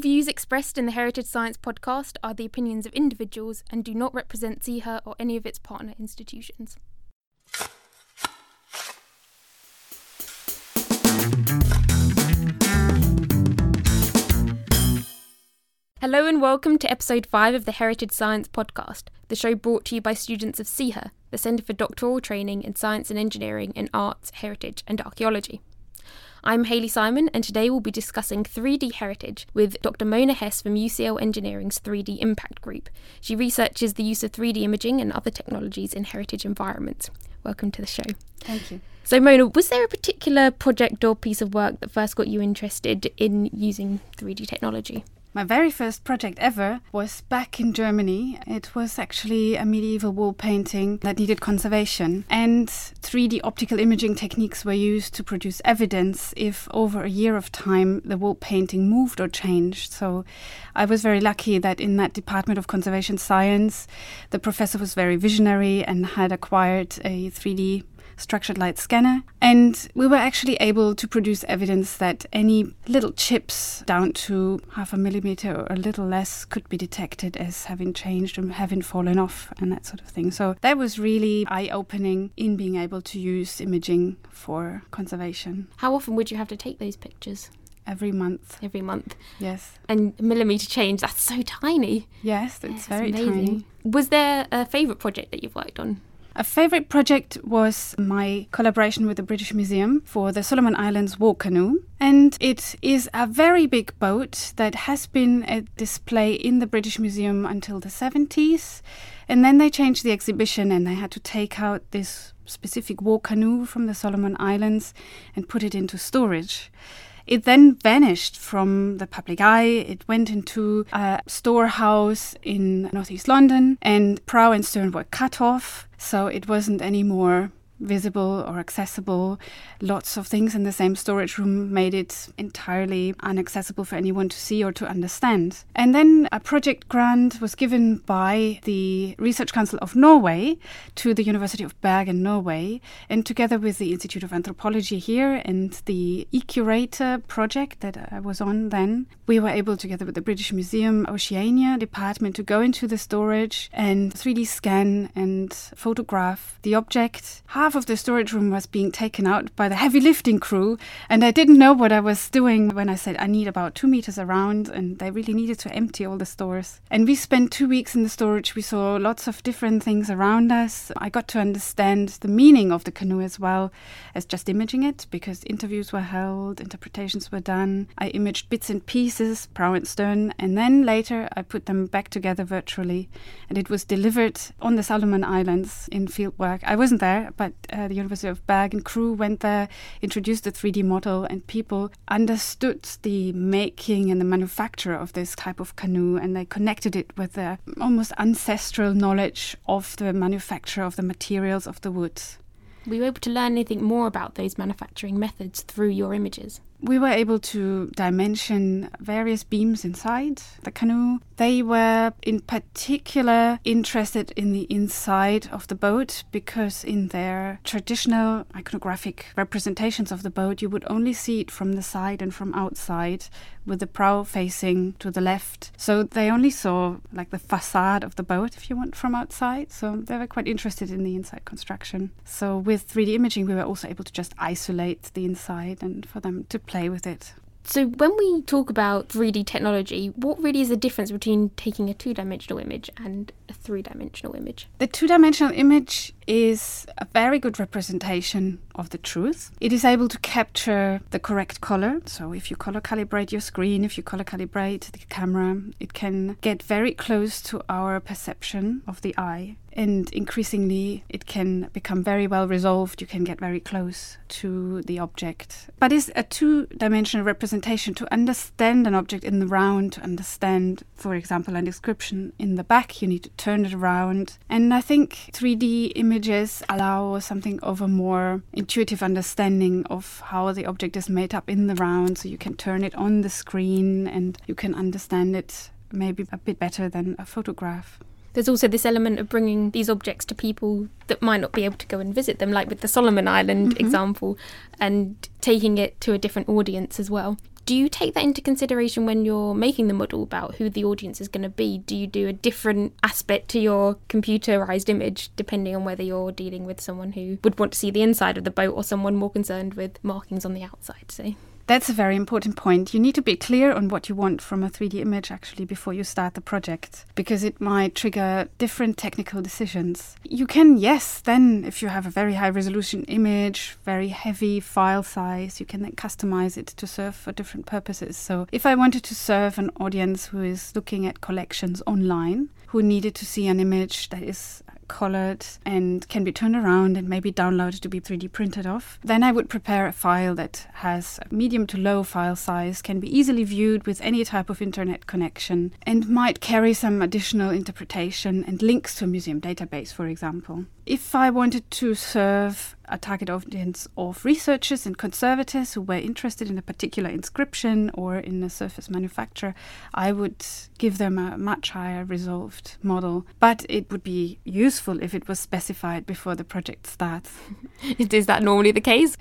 views expressed in the Heritage Science podcast are the opinions of individuals and do not represent SEAHA or any of its partner institutions. Hello and welcome to episode 5 of the Heritage Science podcast, the show brought to you by students of SEAHA, the Centre for Doctoral Training in Science and Engineering in Arts, Heritage and Archaeology. I'm Hayley Simon, and today we'll be discussing 3D heritage with Dr. Mona Hess from UCL Engineering's 3DIMPact Group. She researches the use of 3D imaging and other technologies in heritage environments. Welcome to the show. Thank you. So, Mona, was there a particular project or piece of work that first got you interested in using 3D technology? My very first project ever was back in Germany. It was actually a medieval wall painting that needed conservation, and 3D optical imaging techniques were used to produce evidence if over a year of time the wall painting moved or changed. So I was very lucky that in that Department of Conservation Science, the professor was very visionary and had acquired a 3D structured light scanner. And we were actually able to produce evidence that any little chips down to half a millimeter or a little less could be detected as having changed and having fallen off and that sort of thing. So that was really eye opening in being able to use imaging for conservation. How often would you have to take those pictures? Every month. Every month. Yes. And millimeter change, that's so tiny. Yes, it's Yeah, very amazing. tiny. Was there a favourite project that you've worked on? A favorite project was my collaboration with the British Museum for the Solomon Islands war canoe. And it is a very big boat that has been at display in the British Museum until the 70s. And then they changed the exhibition and they had to take out this specific war canoe from the Solomon Islands and put it into storage. It then vanished from the public eye. It went into a storehouse in northeast London, and prow and stern were cut off, so it wasn't anymore visible or accessible. Lots of things in the same storage room made it entirely inaccessible for anyone to see or to understand. And then a project grant was given by the Research Council of Norway to the University of Bergen, Norway, and together with the Institute of Anthropology here and the eCurator project that I was on then, we were able, together with the British Museum Oceania department, to go into the storage and 3D scan and photograph the object. Half of the storage room was being taken out by the heavy lifting crew, and I didn't know what I was doing when I said I need about two meters around, and they really needed to empty all the stores. And we spent two weeks in the storage. We saw lots of different things around us. I got to understand the meaning of the canoe as well as just imaging it, because interviews were held, interpretations were done. I imaged bits and pieces, prow and stern, and then later I put them back together virtually, and it was delivered on the Solomon Islands in field work. I wasn't there, but uh, the University of Bergen crew went there, introduced the 3D model, and people understood the making and the manufacture of this type of canoe, and they connected it with their almost ancestral knowledge of the manufacture of the materials of the wood. Were you able to learn anything more about those manufacturing methods through your images? We were able to dimension various beams inside the canoe. They were in particular interested in the inside of the boat because, in their traditional iconographic representations of the boat, you would only see it from the side and from outside, with the prow facing to the left. So they only saw like the facade of the boat, if you want, from outside. So they were quite interested in the inside construction. So with 3D imaging, we were also able to just isolate the inside and for them to play with it. So, when we talk about 3D technology, what really is the difference between taking a two dimensional image and a three dimensional image? The two dimensional image is a very good representation of the truth. It is able to capture the correct color. So, if you color calibrate your screen, if you color calibrate the camera, it can get very close to our perception of the eye. And increasingly, it can become very well resolved. You can get very close to the object. But it's a two dimensional representation. To understand an object in the round, to understand, for example, a description in the back, you need to turn it around. And I think 3D images allow something of a more intuitive understanding of how the object is made up in the round. So you can turn it on the screen and you can understand it maybe a bit better than a photograph. There's also this element of bringing these objects to people that might not be able to go and visit them, like with the Solomon Island Mhm. example, and taking it to a different audience as well. Do you take that into consideration when you're making the model about who the audience is going to be? Do you do a different aspect to your computerized image depending on whether you're dealing with someone who would want to see the inside of the boat or someone more concerned with markings on the outside, say? That's a very important point. You need to be clear on what you want from a 3D image actually before you start the project because it might trigger different technical decisions. You can, yes, then if you have a very high resolution image, very heavy file size, you can then customize it to serve for different purposes. So if I wanted to serve an audience who is looking at collections online, who needed to see an image that is colored and can be turned around and maybe downloaded to be 3D printed off. Then I would prepare a file that has medium to low file size, can be easily viewed with any type of internet connection, and might carry some additional interpretation and links to a museum database, for example. If I wanted to serve a target audience of researchers and conservators who were interested in a particular inscription or in a surface manufacture, I would give them a much higher resolved model. But it would be useful if it was specified before the project starts. Is that normally the case?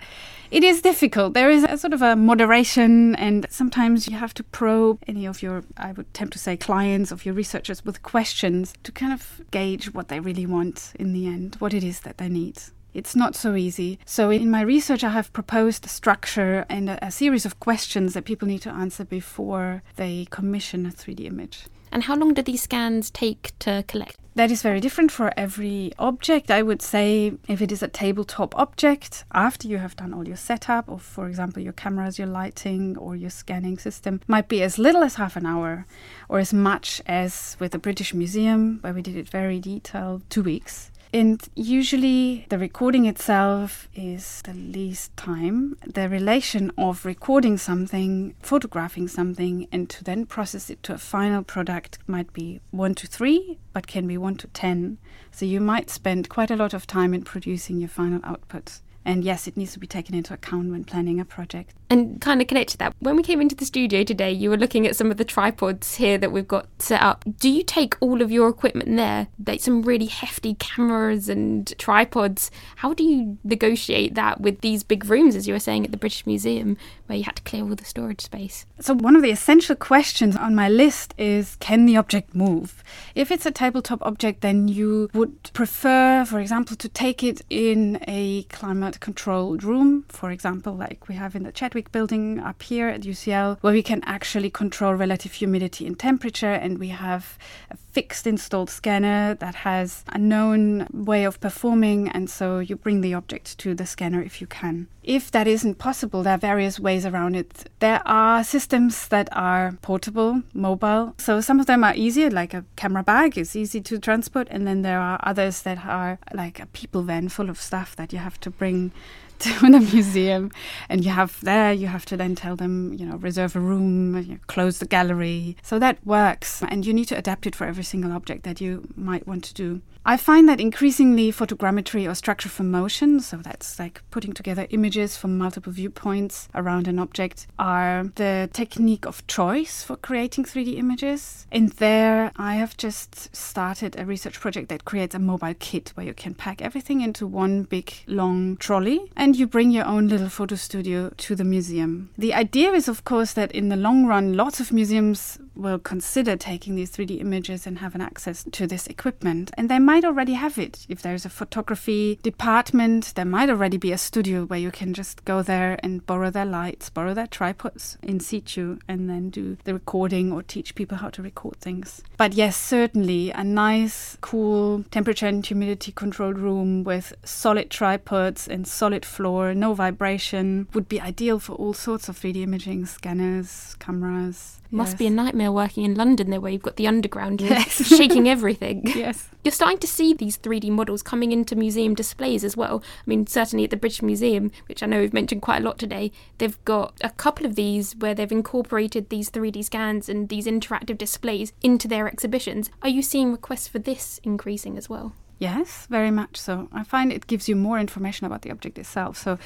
It is difficult. There is a sort of a moderation, and sometimes you have to probe any of your, I would tend to say, clients, of your researchers with questions to kind of gauge what they really want in the end, what it is that they need. It's not so easy. So, in my research, I have proposed a structure and a, a series of questions that people need to answer before they commission a 3D image. And how long do these scans take to collect? That is very different for every object. I would say if it is a tabletop object, after you have done all your setup, or for example, your cameras, your lighting, or your scanning system, might be as little as half an hour, or as much as with the British Museum, where we did it very detailed, two weeks. And usually the recording itself is the least time. The relation of recording something, photographing something, and to then process it to a final product might be one to three, but can be one to ten. So you might spend quite a lot of time in producing your final output. And yes, it needs to be taken into account when planning a project. And kind of connect to that, when we came into the studio today, you were looking at some of the tripods here that we've got set up. Do you take all of your equipment there, like some really hefty cameras and tripods? How do you negotiate that with these big rooms, as you were saying at the British Museum, where you had to clear all the storage space? So, one of the essential questions on my list is can the object move? If it's a tabletop object, then you would prefer, for example, to take it in a climate controlled room, for example, like we have in the Chadwick building up here at UCL, where we can actually control relative humidity and temperature, and we have a fixed installed scanner that has a known way of performing, and so you bring the object to the scanner if you can. If that isn't possible, there are various ways around it. There are systems that are portable, mobile. So some of them are easier, like a camera bag is easy to transport, and then there are others that are like a people van full of stuff that you have to bring to the museum. And you have there you have to then tell them you know reserve a room you know, close the gallery. So that works. And you need to adapt it for every single object that you might want to do. I find that increasingly photogrammetry or structure from motion, so that's like putting together images from multiple viewpoints around an object, are the technique of choice for creating 3D images. And there I have just started a research project that creates a mobile kit where you can pack everything into one big long trolley. And you bring your own little photo studio to the museum. The idea is, of course, that in the long run, lots of museums will consider taking these 3D images and have an access to this equipment. And they might already have it. If there's a photography department, there might already be a studio where you can just go there and borrow their lights, borrow their tripods in situ, and then do the recording or teach people how to record things. But yes, certainly a nice, cool temperature and humidity controlled room with solid tripods and solid floor, no vibration would be ideal for all sorts of 3D imaging scanners, cameras. Must Yes. be a nightmare working in London there where you've got the underground Yes. shaking everything. Yes. You're starting to see these 3D models coming into museum displays as well. I mean, certainly at the British Museum, which I know we've mentioned quite a lot today, they've got a couple of these where they've incorporated these 3D scans and these interactive displays into their exhibitions. Are you seeing requests for this increasing as well? Yes, very much so. I find it gives you more information about the object itself. So,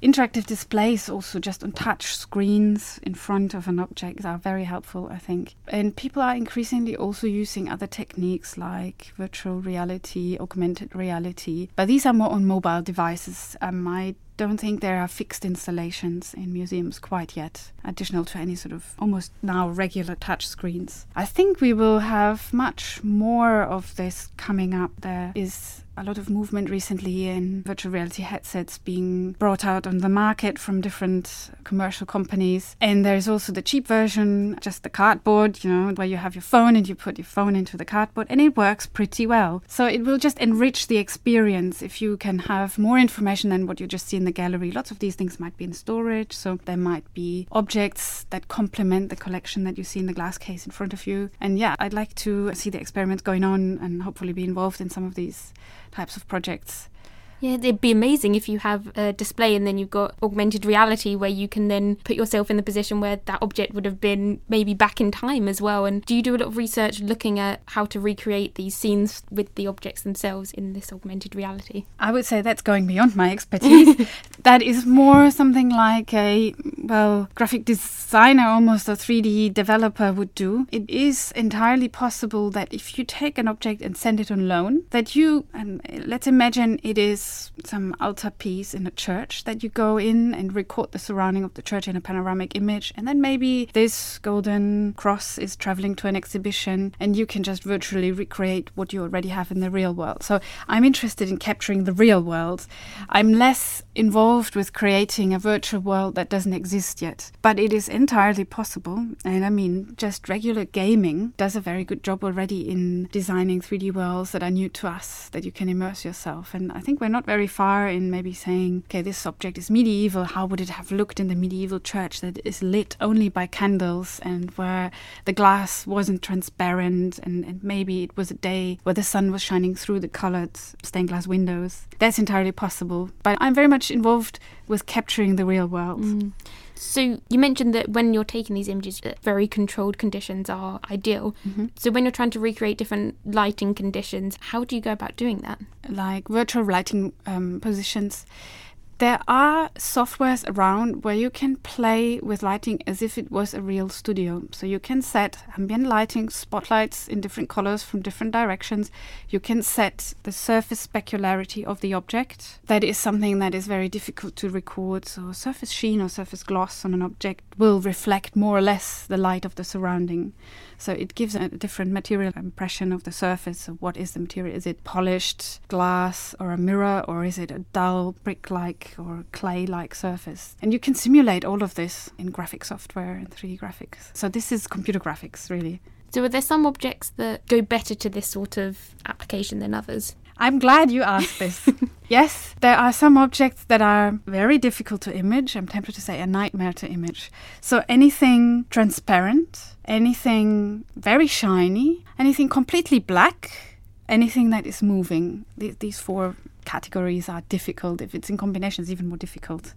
interactive displays, also just on touch screens in front of an object, are very helpful, I think. And people are increasingly also using other techniques like virtual reality, augmented reality, but these are more on mobile devices. Um, I don't think there are fixed installations in museums quite yet, additional to any sort of almost now regular touch screens. I think we will have much more of this coming up. There is a lot of movement recently in virtual reality headsets being brought out on the market from different commercial companies. And there's also the cheap version, just the cardboard, you know, where you have your phone and you put your phone into the cardboard, and it works pretty well. So it will just enrich the experience if you can have more information than what you just see in the gallery. Lots of these things might be in storage, so there might be objects that complement the collection that you see in the glass case in front of you. And yeah, I'd like to see the experiments going on and hopefully be involved in some of these types of projects. Yeah, it'd be amazing if you have a display and then you've got augmented reality where you can then put yourself in the position where that object would have been maybe back in time as well. And do you do a lot of research looking at how to recreate these scenes with the objects themselves in this augmented reality? I would say that's going beyond my expertise. that is more something like a, well, graphic designer, almost a 3D developer would do. It is entirely possible that if you take an object and send it on loan, that you, and let's imagine it is some altar piece in a church that you go in and record the surrounding of the church in a panoramic image. And then maybe this golden cross is traveling to an exhibition and you can just virtually recreate what you already have in the real world. So I'm interested in capturing the real world. I'm less involved with creating a virtual world that doesn't exist yet. But it is entirely possible. And I mean, just regular gaming does a very good job already in designing 3D worlds that are new to us, that you can immerse yourself. And I think we're not very far in maybe saying, okay, this object is medieval. How would it have looked in the medieval church that is lit only by candles and where the glass wasn't transparent and, and maybe it was a day where the sun was shining through the colored stained glass windows? That's entirely possible. But I'm very much involved with capturing the real world. Mm. So you mentioned that when you're taking these images, very controlled conditions are ideal. Mm-hmm. So when you're trying to recreate different lighting conditions, how do you go about doing that? Like virtual lighting um, positions, there are softwares around where you can play with lighting as if it was a real studio. So you can set ambient lighting, spotlights in different colors from different directions. You can set the surface specularity of the object. That is something that is very difficult to record. So surface sheen or surface gloss on an object will reflect more or less the light of the surrounding. So it gives a different material impression of the surface. So what is the material? Is it polished glass or a mirror, or is it a dull brick like or clay like surface? And you can simulate all of this in graphic software and 3D graphics. So this is computer graphics, really. So, are there some objects that go better to this sort of application than others? I'm glad you asked this. yes, there are some objects that are very difficult to image. I'm tempted to say a nightmare to image. So anything transparent, anything very shiny, anything completely black, anything that is moving. These four categories are difficult. If it's in combination, it's even more difficult.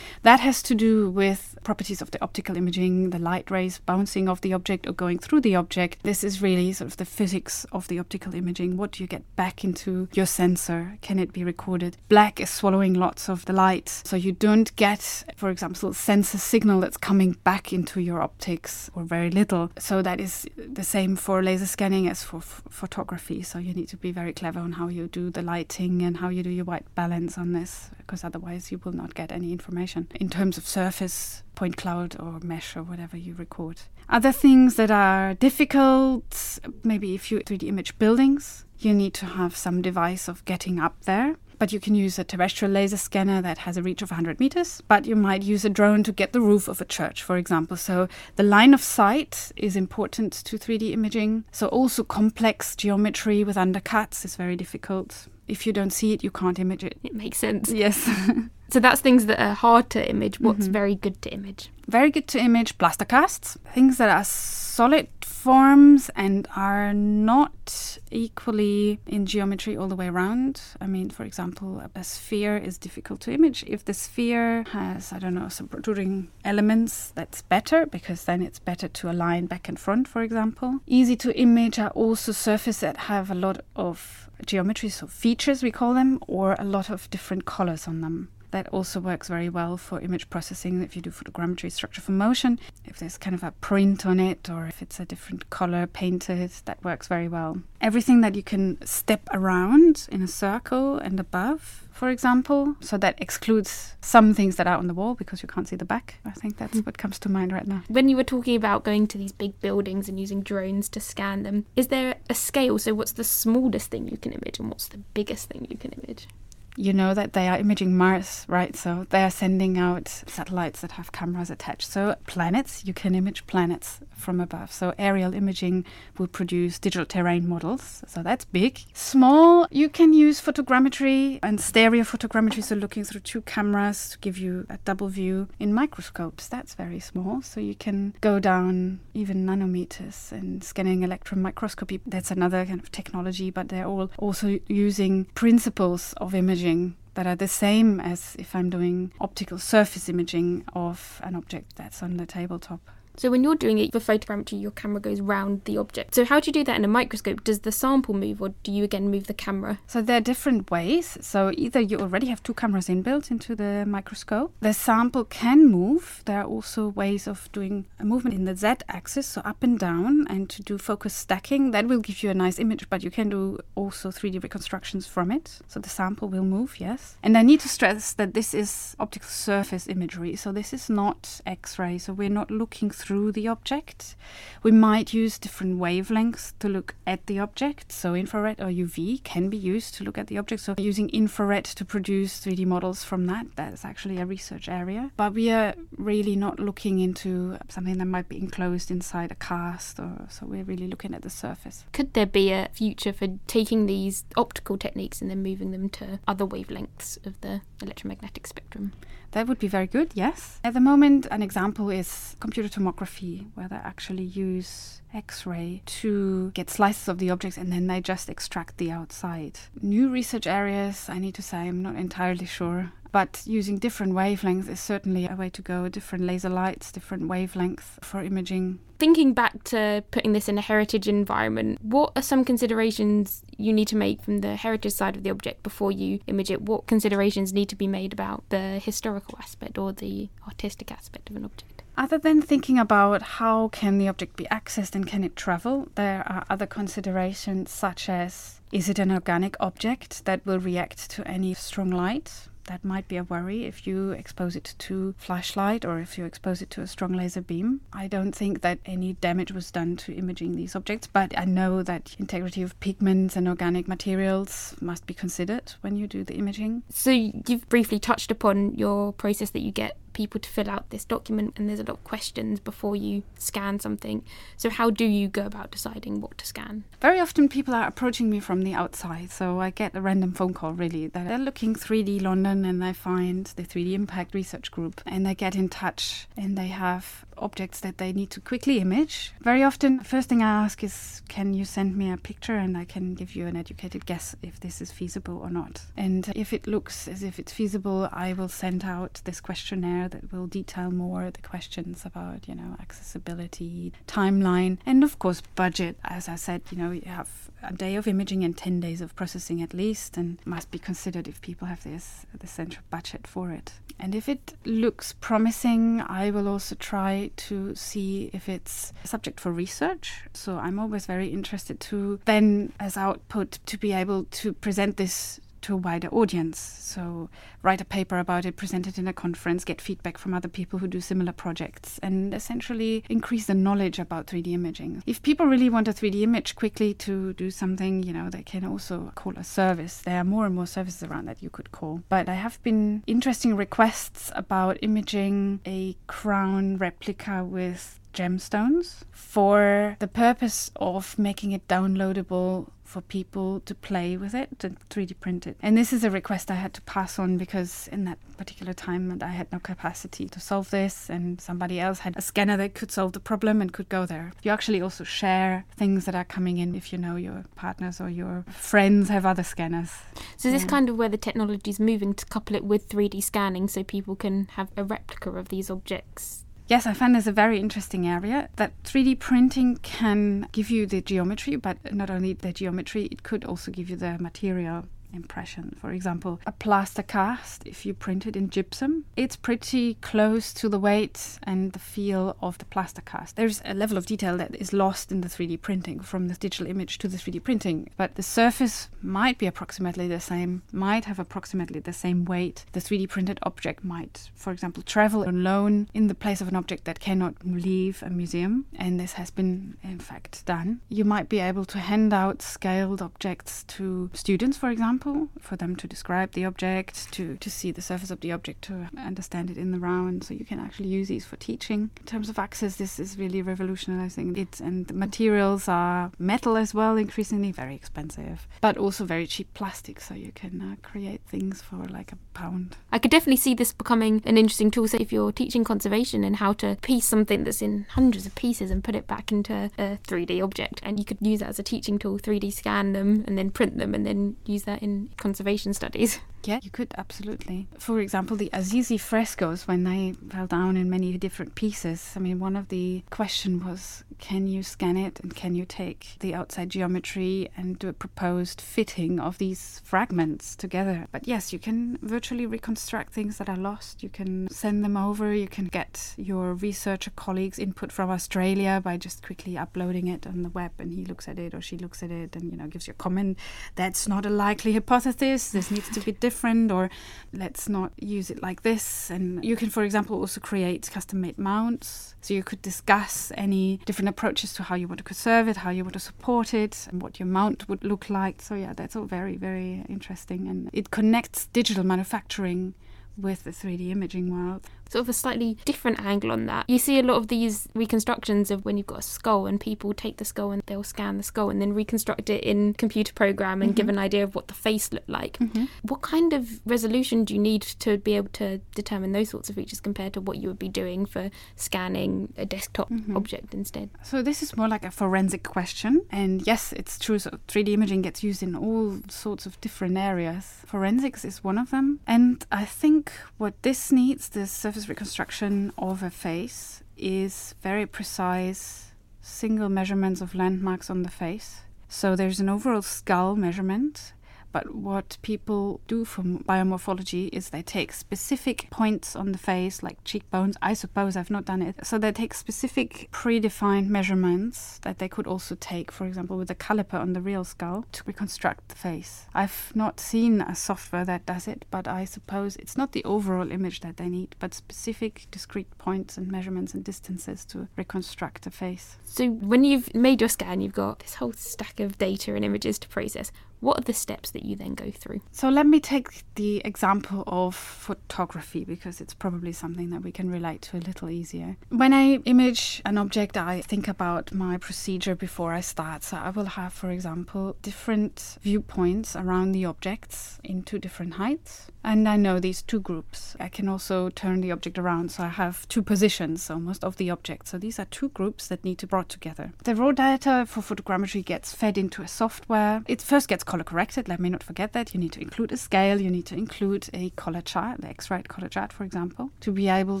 That has to do with properties of the optical imaging, the light rays bouncing off the object or going through the object. This is really sort of the physics of the optical imaging. What do you get back into your sensor? Can it be recorded? Black is swallowing lots of the light, so you don't get, for example, sensor signal that's coming back into your optics or very little. So that is the same for laser scanning as for photography. So you need to be very clever on how you do the lighting and how you do your white balance on this because otherwise you will not get any information in terms of surface, point cloud, or mesh, or whatever you record. Other things that are difficult, maybe if you 3D image buildings, you need to have some device of getting up there. But you can use a terrestrial laser scanner that has a reach of 100 meters. But you might use a drone to get the roof of a church, for example. So the line of sight is important to 3D imaging. So also complex geometry with undercuts is very difficult if you don't see it, you can't image it. It makes sense. Yes. so that's things that are hard to image. What's mm-hmm. very good to image? Very good to image plaster casts, things that are solid forms and are not equally in geometry all the way around. I mean, for example, a sphere is difficult to image. If the sphere has, I don't know, some protruding elements, that's better because then it's better to align back and front, for example. Easy to image are also surfaces that have a lot of geometry, so features we call them, or a lot of different colors on them. That also works very well for image processing if you do photogrammetry structure from motion. If there's kind of a print on it or if it's a different color painted, that works very well. Everything that you can step around in a circle and above for example. So that excludes some things that are on the wall because you can't see the back. I think that's what comes to mind right now. When you were talking about going to these big buildings and using drones to scan them, is there a scale? So, what's the smallest thing you can image and what's the biggest thing you can image? You know that they are imaging Mars, right? So they are sending out satellites that have cameras attached. So planets, you can image planets from above. So aerial imaging will produce digital terrain models. So that's big. Small, you can use photogrammetry and stereo photogrammetry, so looking through two cameras to give you a double view in microscopes. That's very small. So you can go down even nanometers and scanning electron microscopy. That's another kind of technology, but they're all also using principles of imaging imaging that are the same as if I'm doing optical surface imaging of an object that's on the tabletop. So when you're doing it for photogrammetry, your camera goes round the object. So how do you do that in a microscope? Does the sample move or do you again move the camera? So there are different ways. So either you already have two cameras inbuilt into the microscope. The sample can move. There are also ways of doing a movement in the Z axis, so up and down, and to do focus stacking. That will give you a nice image, but you can do also 3D reconstructions from it. So the sample will move, yes. And I need to stress that this is optical surface imagery. So this is not X-ray. So we're not looking through the object. We might use different wavelengths to look at the object. So infrared or UV can be used to look at the object. So using infrared to produce 3D models from that, that's actually a research area. But we are really not looking into something that might be enclosed inside a cast or so we're really looking at the surface. Could there be a future for taking these optical techniques and then moving them to other wavelengths of the electromagnetic spectrum? That would be very good, yes. At the moment, an example is computer tomography, where they actually use X ray to get slices of the objects and then they just extract the outside. New research areas, I need to say, I'm not entirely sure but using different wavelengths is certainly a way to go. Different laser lights, different wavelengths for imaging. Thinking back to putting this in a heritage environment, what are some considerations you need to make from the heritage side of the object before you image it? What considerations need to be made about the historical aspect or the artistic aspect of an object? Other than thinking about how can the object be accessed and can it travel, there are other considerations such as is it an organic object that will react to any strong light? That might be a worry if you expose it to flashlight or if you expose it to a strong laser beam. I don't think that any damage was done to imaging these objects, but I know that integrity of pigments and organic materials must be considered when you do the imaging. So you've briefly touched upon your process that you get people to fill out this document and there's a lot of questions before you scan something. So, how do you go about deciding what to scan? Very often people are approaching me from the outside. So, I get a random phone call really that they're looking 3D London and they find the 3DIMPact Research Group and they get in touch and they have objects that they need to quickly image. Very often, the first thing I ask is, Can you send me a picture and I can give you an educated guess if this is feasible or not? And if it looks as if it's feasible, I will send out this questionnaire that will detail more the questions about, you know, accessibility, timeline, and of course budget. As I said, you know, you have a day of imaging and 10 days of processing at least, and must be considered if people have this the central budget for it. And if it looks promising, I will also try to see if it's subject for research. So I'm always very interested to then, as output, to be able to present this to a wider audience. So, write a paper about it, present it in a conference, get feedback from other people who do similar projects, and essentially increase the knowledge about 3D imaging. If people really want a 3D image quickly to do something, you know, they can also call a service. There are more and more services around that you could call. But I have been interesting requests about imaging a crown replica with gemstones for the purpose of making it downloadable for people to play with it, to 3D print it. And this is a request I had to pass on because in that particular time I had no capacity to solve this, and somebody else had a scanner that could solve the problem and could go there. You actually also share things that are coming in if you know your partners or your friends have other scanners. So, this kind of where the technology is moving to couple it with 3D scanning so people can have a replica of these objects Yes, I find this a very interesting area that 3D printing can give you the geometry, but not only the geometry, it could also give you the material impression. For example, a plaster cast, if you print it in gypsum, it's pretty close to the weight and the feel of the plaster cast. There's a level of detail that is lost in the 3D printing from the digital image to the 3D printing, but the surface might be approximately the same, might have approximately the same weight. The 3D printed object might, for example, travel alone in the place of an object that cannot leave a museum, and this has been, in fact, done. You might be able to hand out scaled objects to students, for example, for them to describe the object, to, to see the surface of the object, to understand it in the round. So you can actually use these for teaching. In terms of access, this is really revolutionizing it, and the materials are metal as well, increasingly very expensive, but also very cheap plastic, so you can uh, create things for like a pound. I could definitely see this becoming an interesting tool. So if you're teaching conservation and how to piece something that's in hundreds of pieces and put it back into a 3D object, and you could use that as a teaching tool, 3D scan them and then print them and then use that in conservation studies. Yeah, you could absolutely. For example, the Assisi frescoes, when they fell down in many different pieces, I mean, one of the question was can you scan it and can you take the outside geometry and do a proposed fitting of these fragments together? But yes, you can virtually reconstruct things that are lost. You can send them over. You can get your researcher colleagues' input from Australia by just quickly uploading it on the web and he looks at it or she looks at it and, you know, gives you a comment. That's not a likely hypothesis. This needs to be different or let's not use it like this. And you can, for example, also create custom made mounts. So you could discuss any different approaches to how you want to conserve it, how you want to support it, and what your mount would look like. So, yeah, that's all very, very interesting. And it connects digital manufacturing with the 3D imaging world sort of a slightly different angle on that. You see a lot of these reconstructions of when you've got a skull and people take the skull and they'll scan the skull and then reconstruct it in computer program and mm-hmm. give an idea of what the face looked like. Mm-hmm. What kind of resolution do you need to be able to determine those sorts of features compared to what you would be doing for scanning a desktop mm-hmm. object instead? So this is more like a forensic question. And yes, it's true. So 3D imaging gets used in all sorts of different areas. Forensics is one of them. And I think what this needs, the surface reconstruction of a face is very precise single measurements of landmarks on the face. So there's an overall skull measurement but what people do from biomorphology is they take specific points on the face, like cheekbones. I suppose I've not done it. So they take specific predefined measurements that they could also take, for example, with a caliper on the real skull to reconstruct the face. I've not seen a software that does it, but I suppose it's not the overall image that they need, but specific discrete points and measurements and distances to reconstruct the face. So when you've made your scan, you've got this whole stack of data and images to process. What are the steps that you then go through? So let me take the example of photography because it's probably something that we can relate to a little easier. When I image an object, I think about my procedure before I start. So I will have, for example, different viewpoints around the objects in two different heights. And I know these two groups. I can also turn the object around, so I have two positions almost of the object. So these are two groups that need to be brought together. The raw data for photogrammetry gets fed into a software. It first gets color corrected. Let me not forget that. You need to include a scale, you need to include a color chart, the X-rite color chart, for example, to be able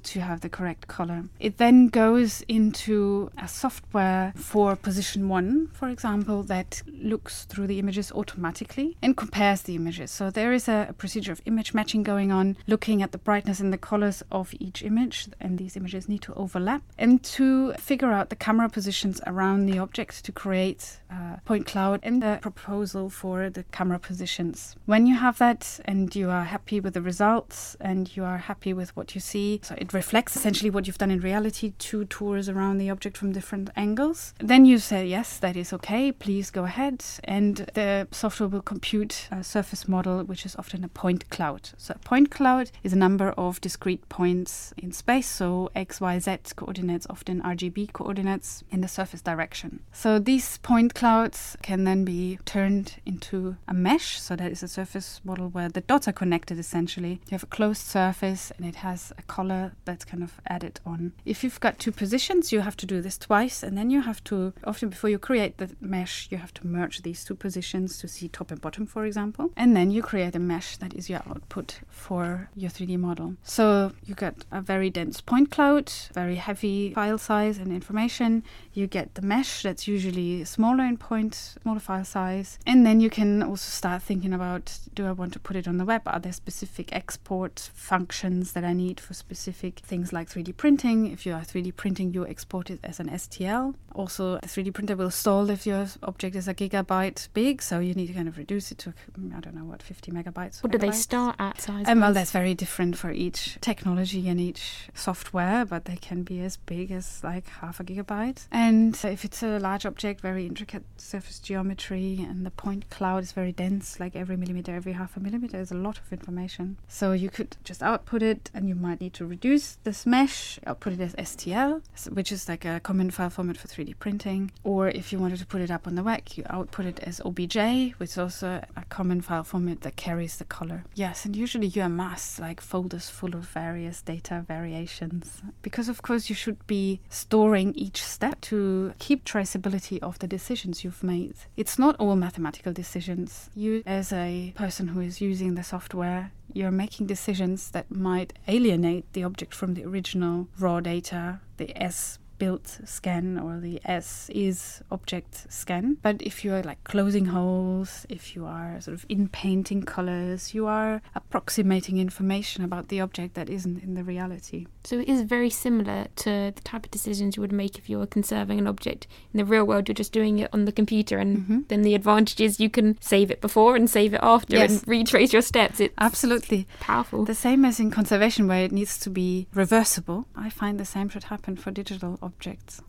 to have the correct color. It then goes into a software for position one, for example, that looks through the images automatically and compares the images. So there is a, a procedure of image matching going on, looking at the brightness and the colors of each image, and these images need to overlap, and to figure out the camera positions around the object to create a point cloud and the proposal for the camera positions. When you have that and you are happy with the results and you are happy with what you see, so it reflects essentially what you've done in reality, two tours around the object from different angles, then you say, yes, that is okay, please go ahead, and the software will compute a surface model, which is often a point cloud. So a point cloud is a number of discrete points in space, so x, y, z coordinates, often RGB coordinates in the surface direction. So these point clouds can then be turned into a mesh, so that is a surface model where the dots are connected essentially. You have a closed surface and it has a color that's kind of added on. If you've got two positions, you have to do this twice, and then you have to, often before you create the mesh, you have to merge these two positions to see top and bottom, for example, and then you create a mesh that is your output output for your 3D model. So you get a very dense point cloud, very heavy file size and information. You get the mesh that's usually smaller in point, smaller file size, and then you can also start thinking about do I want to put it on the web? Are there specific export functions that I need for specific things like 3D printing? If you are 3D printing, you export it as an STL. Also, the 3D printer will stall if your object is a gigabyte big, so you need to kind of reduce it to, I don't know, what, 50 megabytes? What do they start at size? Um, well, that's very different for each technology and each software, but they can be as big as like half a gigabyte. And if it's a large object, very intricate surface geometry, and the point cloud is very dense, like every millimeter, every half a millimeter is a lot of information. So you could just output it, and you might need to reduce this mesh, output it as STL, which is like a common file format for 3D printing. Or if you wanted to put it up on the web, you output it as OBJ, which is also a common file format that carries the color. Yes, and usually you amass like folders full of various data variations because, of course, you should be storing each step to keep traceability of the decisions you've made. It's not all mathematical decisions. You, as a person who is using the software, you're making decisions that might alienate the object from the original raw data, the S built scan or the S is object scan. But if you are like closing holes, if you are sort of in painting colors, you are approximating information about the object that isn't in the reality. So it is very similar to the type of decisions you would make if you were conserving an object. In the real world, you're just doing it on the computer, and mm-hmm. then the advantage is you can save it before and save it after yes. and retrace your steps. It's absolutely powerful. The same as in conservation, where it needs to be reversible. I find the same should happen for digital objects objects.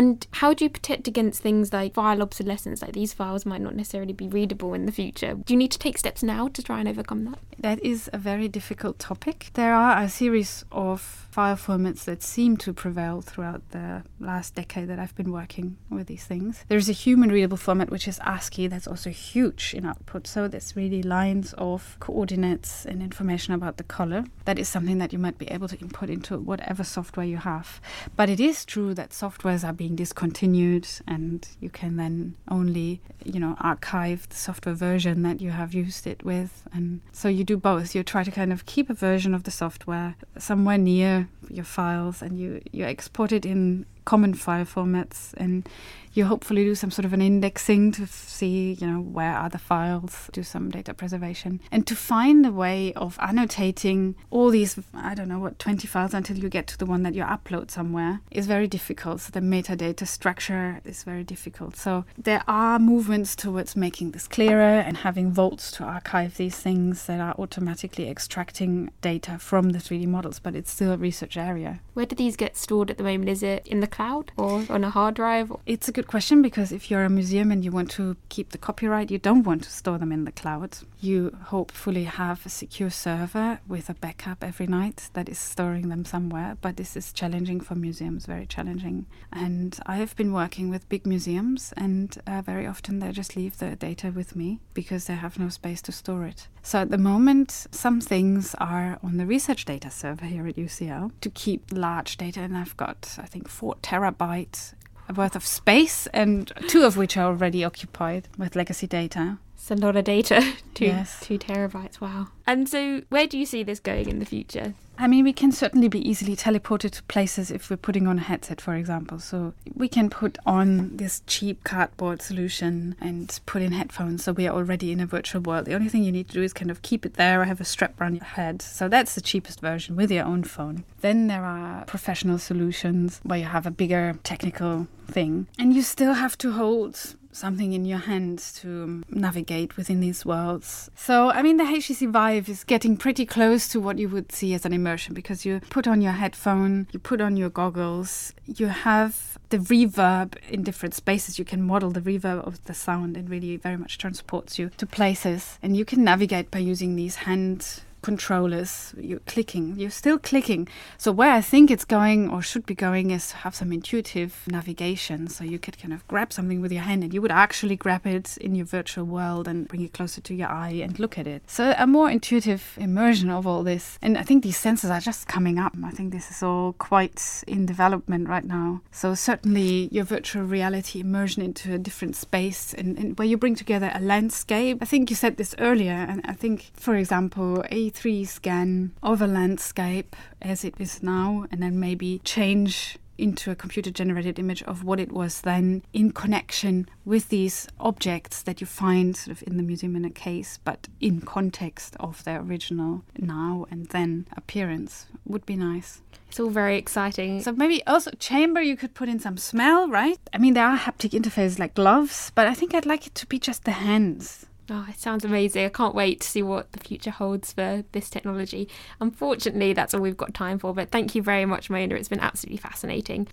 And how do you protect against things like file obsolescence? Like these files might not necessarily be readable in the future. Do you need to take steps now to try and overcome that? That is a very difficult topic. There are a series of file formats that seem to prevail throughout the last decade that I've been working with these things. There's a human readable format which is ASCII that's also huge in output. So there's really lines of coordinates and information about the color. That is something that you might be able to input into whatever software you have. But it is true that softwares are being discontinued and you can then only, you know, archive the software version that you have used it with. And so you do both. You try to kind of keep a version of the software somewhere near your files and you, you export it in common file formats and you hopefully do some sort of an indexing to see, you know, where are the files, do some data preservation, and to find a way of annotating all these, I don't know what, 20 files until you get to the one that you upload somewhere is very difficult. So the metadata structure is very difficult. So there are movements towards making this clearer and having vaults to archive these things that are automatically extracting data from the 3D models, but it's still a research area. Where do these get stored at the moment? Is it in the cloud or on a hard drive? It's a good question because if you're a museum and you want to keep the copyright, you don't want to store them in the cloud. You hopefully have a secure server with a backup every night that is storing them somewhere, but this is challenging for museums, very challenging. And I have been working with big museums, and uh, very often they just leave the data with me because they have no space to store it. So at the moment, some things are on the research data server here at UCL to keep large data, and I've got, I think, four terabytes worth of space, and two of which are already occupied with legacy data. It's a lot of data. two, yes. two terabytes. Wow. And so, where do you see this going in the future? I mean, we can certainly be easily teleported to places if we're putting on a headset, for example. So we can put on this cheap cardboard solution and put in headphones. So we are already in a virtual world. The only thing you need to do is kind of keep it there or have a strap around your head. So that's the cheapest version with your own phone. Then there are professional solutions where you have a bigger technical thing. And you still have to hold something in your hands to um, navigate within these worlds. So, I mean, the HTC Vive is getting pretty close to what you would see as an immersion because you put on your headphone, you put on your goggles, you have the reverb in different spaces. You can model the reverb of the sound and really very much transports you to places. And you can navigate by using these hand controllers, you're clicking, you're still clicking. So, where I think it's going or should be going is have some intuitive navigation. So, you could kind of grab something with your hand and you would actually grab it in your virtual world and bring it closer to your eye and look at it. So, a more intuitive immersion of all this. And I think these sensors are just coming up. I think this is all quite in development right now. So, certainly, your virtual reality immersion into a different space and, and where you bring together a landscape. I think you said this earlier, and I think, for example, a 3 scan of a landscape as it is now and then maybe change into a computer generated image of what it was then in connection with these objects that you find sort of in the museum in a case, but in context of their original now and then appearance would be nice. It's all very exciting. So maybe also chamber you could put in some smell, right? I mean there are haptic interfaces like gloves, but I think I'd like it to be just the hands. Oh, it sounds amazing. I can't wait to see what the future holds for this technology. Unfortunately, that's all we've got time for, but thank you very much, Mona. It's been absolutely fascinating.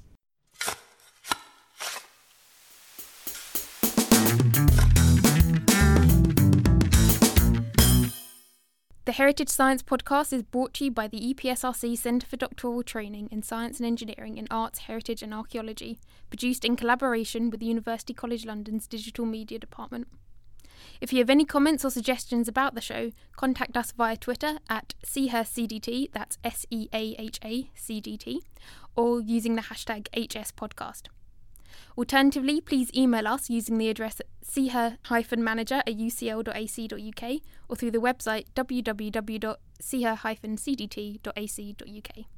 The Heritage Science podcast is brought to you by the EPSRC Centre for Doctoral Training in Science and Engineering in Arts, Heritage and Archaeology, produced in collaboration with the University College London's Digital Media Department. If you have any comments or suggestions about the show, contact us via Twitter at SeaHaCDT, that's S E A H A C D T, or using the hashtag HSPodcast. Alternatively, please email us using the address seaha-manager at ucl.ac.uk or through the website www.seaha-cdt.ac.uk.